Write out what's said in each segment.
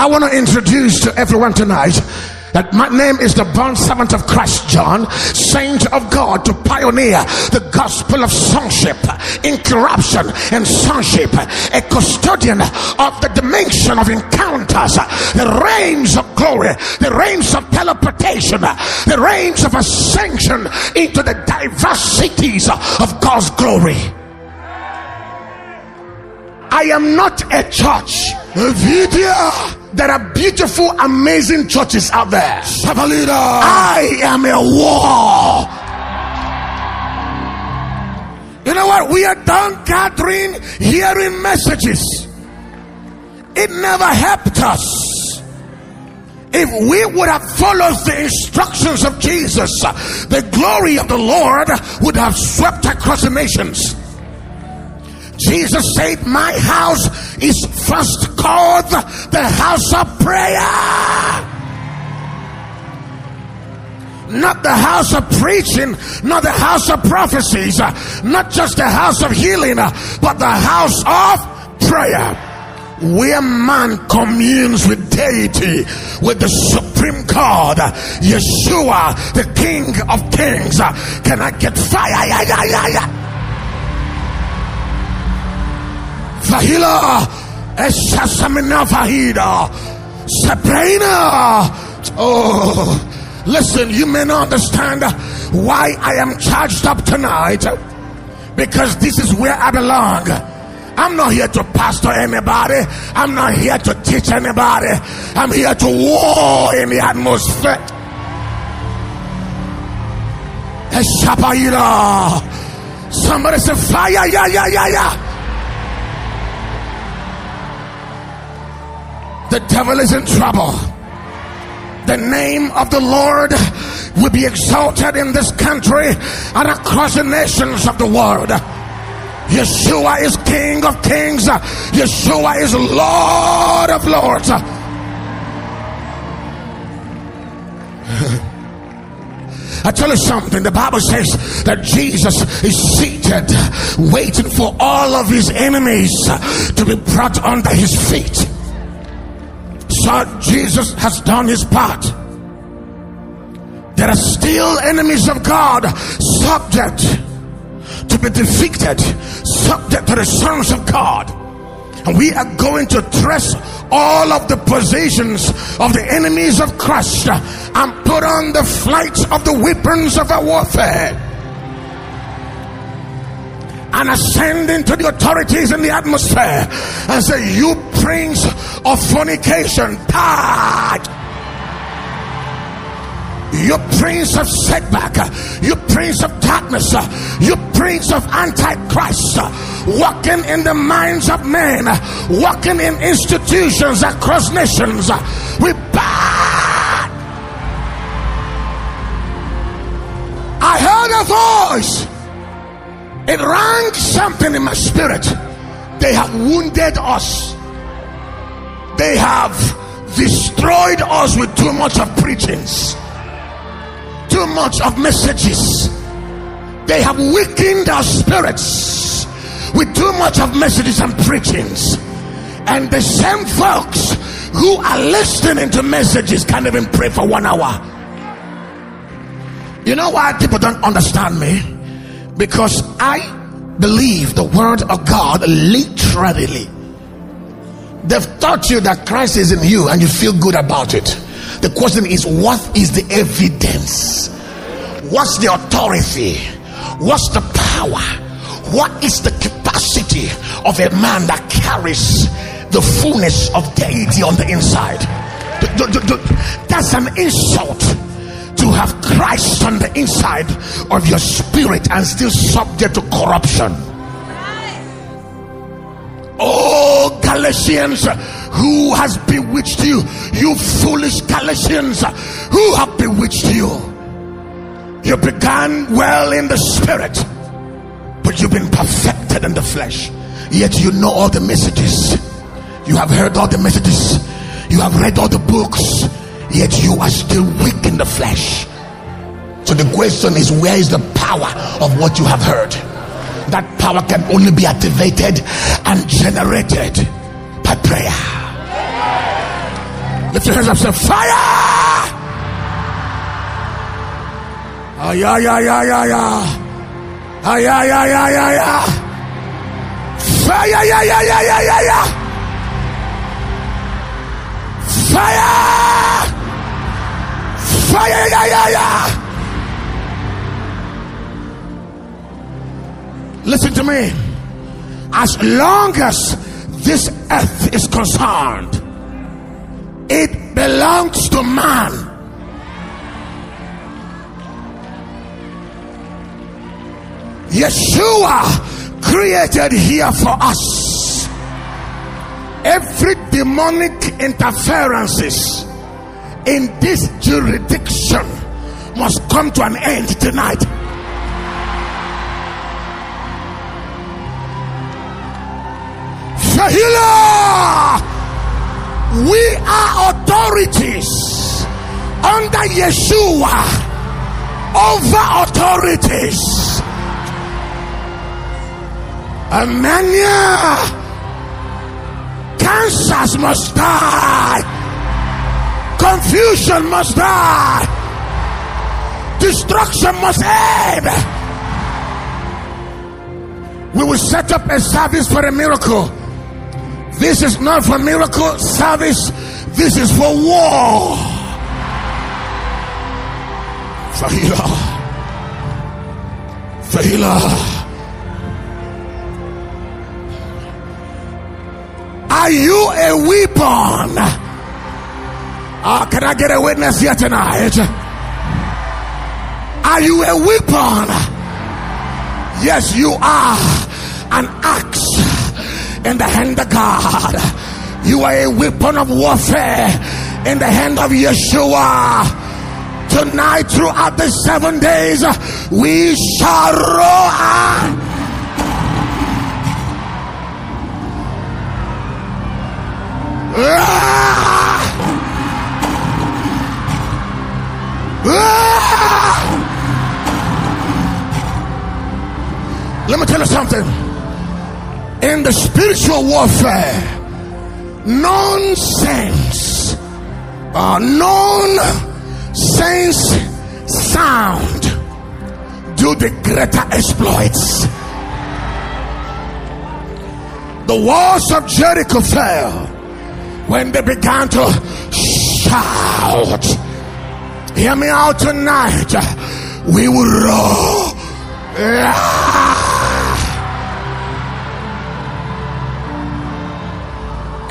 I want to introduce to everyone tonight that my name is the bond servant of Christ John, saint of God to pioneer the gospel of sonship, incorruption and sonship, a custodian of the dimension of encounters, the reigns of glory, the reigns of teleportation, the reigns of ascension into the diversities of God's glory. I am not a church. Evidia. There are beautiful, amazing churches out there. I am a wall. You know what? We are done gathering, hearing messages. It never helped us. If we would have followed the instructions of Jesus, the glory of the Lord would have swept across the nations. Jesus said, My house is first called the house of prayer. Not the house of preaching, not the house of prophecies, not just the house of healing, but the house of prayer where man communes with deity, with the supreme God, Yeshua, the King of Kings. Can I get fire? Fahila, Eshasamina Fahida, Sabrina. Oh, listen, you may not understand why I am charged up tonight because this is where I belong. I'm not here to pastor anybody. I'm not here to teach anybody. I'm here to war in the atmosphere. Somebody say fire, yeah, yeah, yeah, yeah. The devil is in trouble. The name of the Lord will be exalted in this country and across the nations of the world. Yeshua is King of Kings. Yeshua is Lord of Lords. I tell you something, the Bible says that Jesus is seated, waiting for all of his enemies to be brought under his feet. So Jesus has done his part. There are still enemies of God subject to be defeated, subject to the sons of God. And we are going to dress all of the positions of the enemies of Christ and put on the flight of the weapons of our warfare and ascend into the authorities in the atmosphere and say, You prince of fornication, die. You prince of setback, you prince of darkness, you prince of antichrist, walking in the minds of men, walking in institutions across nations. We bad. I heard a voice. It rang something in my spirit. They have wounded us. They have destroyed us with too much of preachings, too much of messages. They have weakened our spirits with too much of messages and preachings. And the same folks who are listening to messages can't even pray for one hour. You know why people don't understand me? Because I believe the word of God literally. They've taught you that Christ is in you and you feel good about it. The question is, what is the evidence? What's the authority? What's the power? What is the capacity of a man that carries the fullness of deity on the inside? That's an insult to have Christ on the inside of your spirit and still subject to corruption. Oh, Galatians, who has bewitched you? You foolish Galatians, who have bewitched you? You began well in the spirit, but you've been perfected in the flesh. Yet you know all the messages, you have heard all the messages, you have read all the books, yet you are still weak in the flesh. So the question is, where is the power of what you have heard? That power can only be activated and generated by prayer. your hands up, say fire! Ah, yeah, yeah, yeah, yeah, yeah. Ah, yeah, yeah, yeah, yeah, yeah. Fire, yeah, yeah, yeah, yeah, yeah. Fire! Fire, yeah, yeah, yeah. Listen to me. As long as this earth is concerned, it belongs to man. Yeshua created here for us. Every demonic interferences in this jurisdiction must come to an end tonight. Shahila, we are authorities under Yeshua over authorities. Amania, cancers must die, confusion must die, destruction must end. We will set up a service for a miracle. This is not for miracle service, this is for war. Fahila. Fahila. Are you a weapon? Uh, can I get a witness here tonight? Are you a weapon? Yes, you are an axe in the hand of God. You are a weapon of warfare in the hand of Yeshua. Tonight, throughout the seven days, we shall roar. Let me tell you something. In the spiritual warfare, nonsense, uh, non-sense sound do the greater exploits. The walls of Jericho fell when they began to shout. Hear me out tonight. We will roar.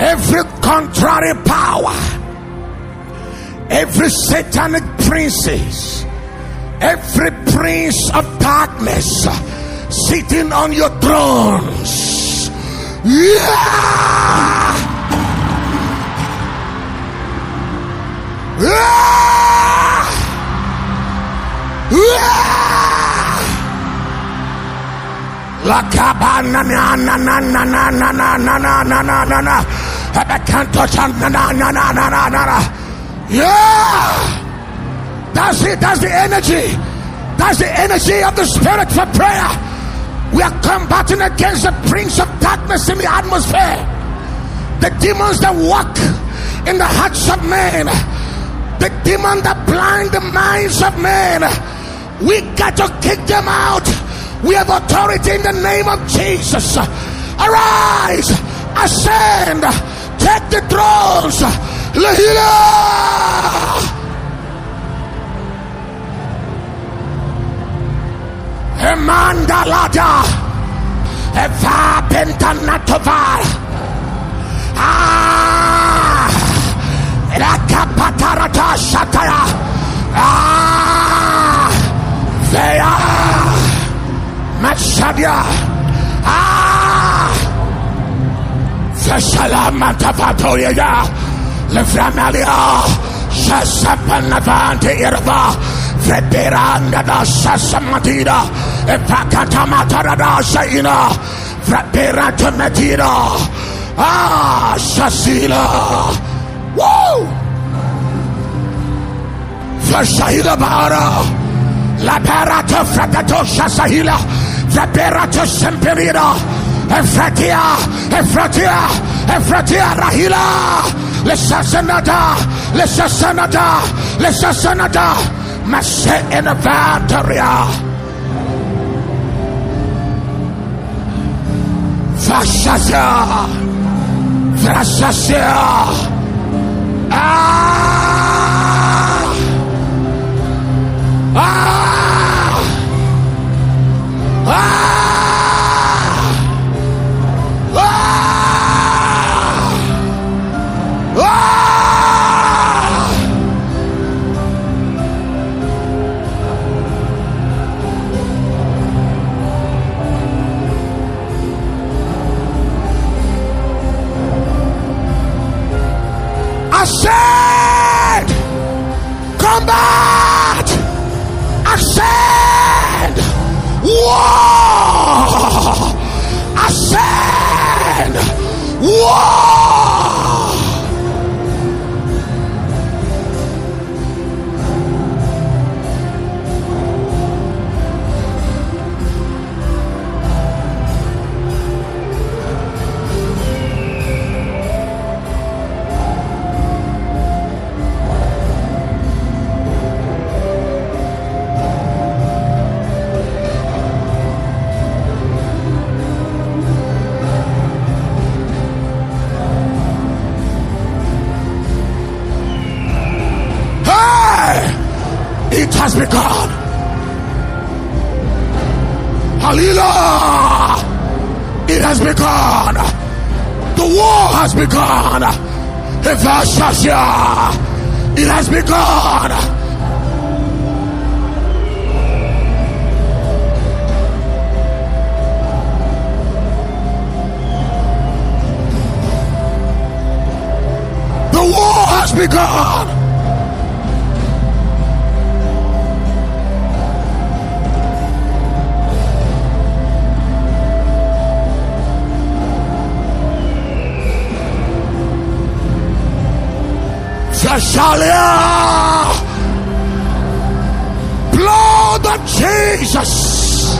Every contrary power, every satanic princes, every prince of darkness sitting on your thrones. Yeah! La cabana na na na na na na na na na na na na na I can't touch her. Yeah. That's it. That's the energy. That's the energy of the Spirit for prayer. We are combating against the prince of darkness in the atmosphere. The demons that walk in the hearts of men. The demon that blind the minds of men. We got to kick them out. We have authority in the name of Jesus. Arise, ascend, take the thrones. Lahila. Emandalada. Eva pentanatovar. Ah. Rakapatarata Shataya. Ah, they are Machadia. Ah, Zashalamantapatoya Levranalia Sasapanavante Irva Vrepiranda da Sasamatida Epakatamatara da Saina Vrepirata Metida Ah Sasila Woo! Vasahila Bara La Perata Fragato Sasahila Vrepirata Semperida Efratia. Efratia. Efratia Rahila. Lesasanada, Lesasanada, Lesasanada, Mase Inavataria. Vashasia, Vashasia. Ah! Ah! War! I said, has begun. It has begun. The war has begun. Thessalia! Blood of Jesus!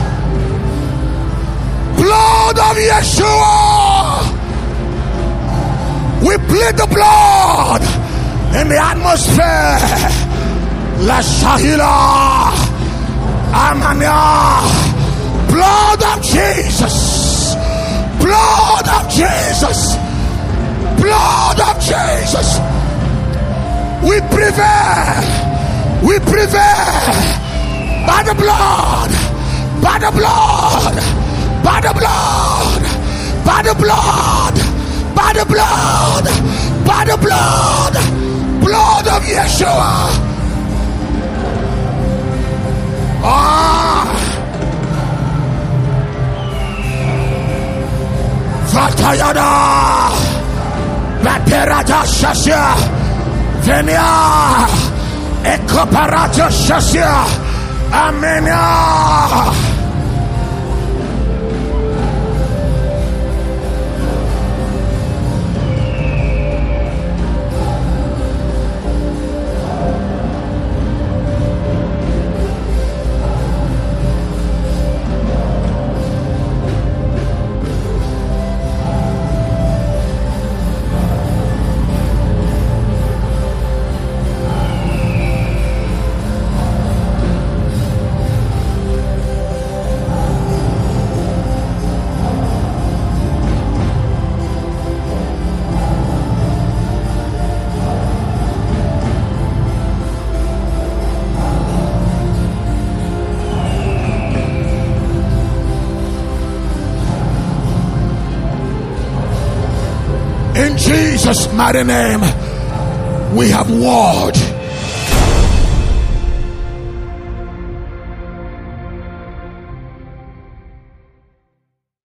Blood of Yeshua! We plead the blood in the atmosphere. La Shahila! Amania! Blood of Jesus! Blood of Jesus! Blood of Jesus! We prevail. We prevail by the blood, by the blood, by the blood, by the blood, by the blood, by the blood, blood of Yeshua. Ah. Vatayada. Vaterata Shasha. Venia Ekoparato Shasia Amenia Jesus' mighty name, we have warred.